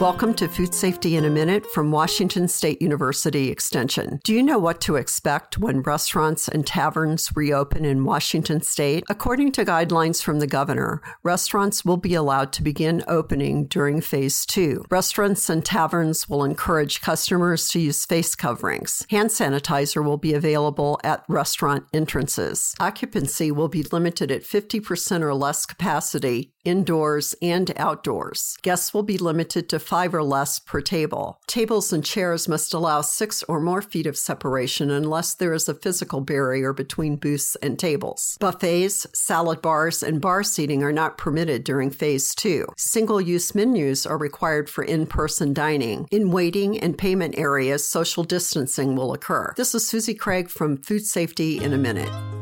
Welcome to Food Safety in a Minute from Washington State University Extension. Do you know what to expect when restaurants and taverns reopen in Washington State? According to guidelines from the governor, restaurants will be allowed to begin opening during phase two. Restaurants and taverns will encourage customers to use face coverings. Hand sanitizer will be available at restaurant entrances. Occupancy will be limited at 50% or less capacity indoors and outdoors. Guests will be limited to five or less per table. Tables and chairs must allow six or more feet of separation unless there is a physical barrier between booths and tables. Buffets, salad bars, and bar seating are not permitted during phase two. Single use menus are required for in person dining. In waiting and payment areas, social distancing will occur. This is Susie Craig from Food Safety in a Minute.